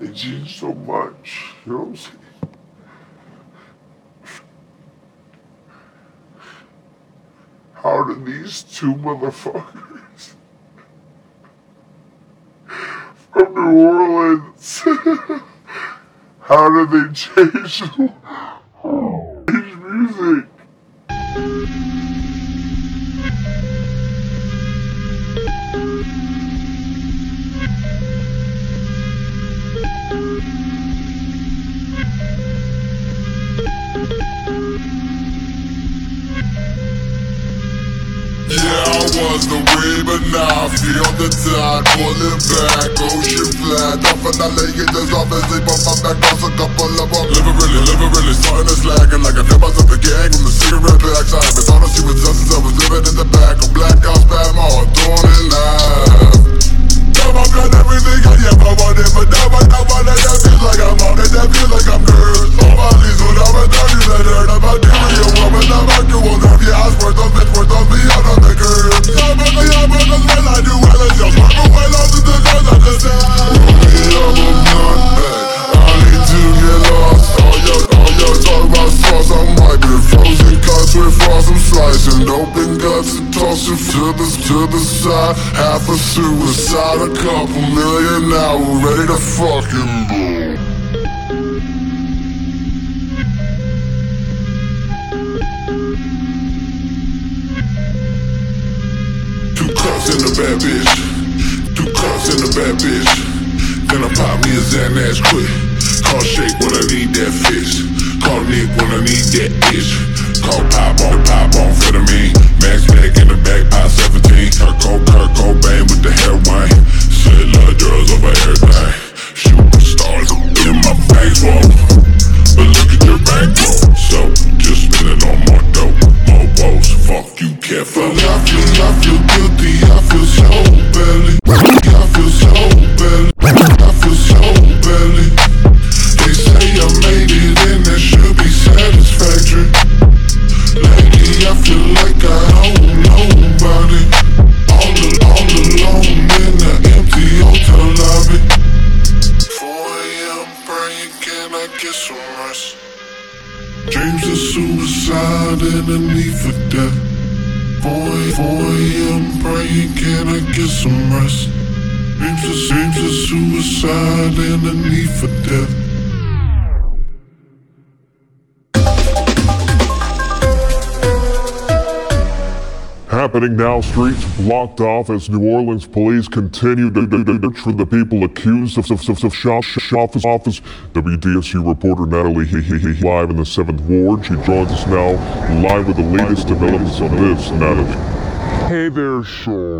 You know what I'm saying? How did these two motherfuckers from New Orleans, how did they change, change music? Was the way, but now I feel the tide pulling back. Ocean flat, off and I lay it, there's obviously but my back was a couple of them. Living really, living really, starting to slacking like I feel myself a gang from the cigarette packs. I haven't thought I see was justice, I was to the to the side. Half a suicide, a couple million now, we're ready to fucking blow. Two cups in a bad bitch. Two cups in a bad bitch. Then I pop me a Xanax quick. Call Shake when I need that fish. Call Nick when I need that bitch. Call Pop on Pop on amphetamine. Max back in the I feel, guilty. I feel so belly. I feel so belly. I feel so belly. They say I made it and that should be satisfactory. Lately I feel like I own nobody. All, al- all alone in the empty hotel lobby. 4 a.m. praying, can I get some rest? Dreams of suicide and a need for death. 4 a.m. praying, can I get some rest? Dreams of, dreams of suicide and a need for death. Happening now, streets blocked off as New Orleans police continue to search for the people accused of, of, of, of shop, office. WDSU reporter Natalie he, he, he, live in the 7th Ward. She joins us now live with the latest developments on this, Natalie. Hey there, Sean.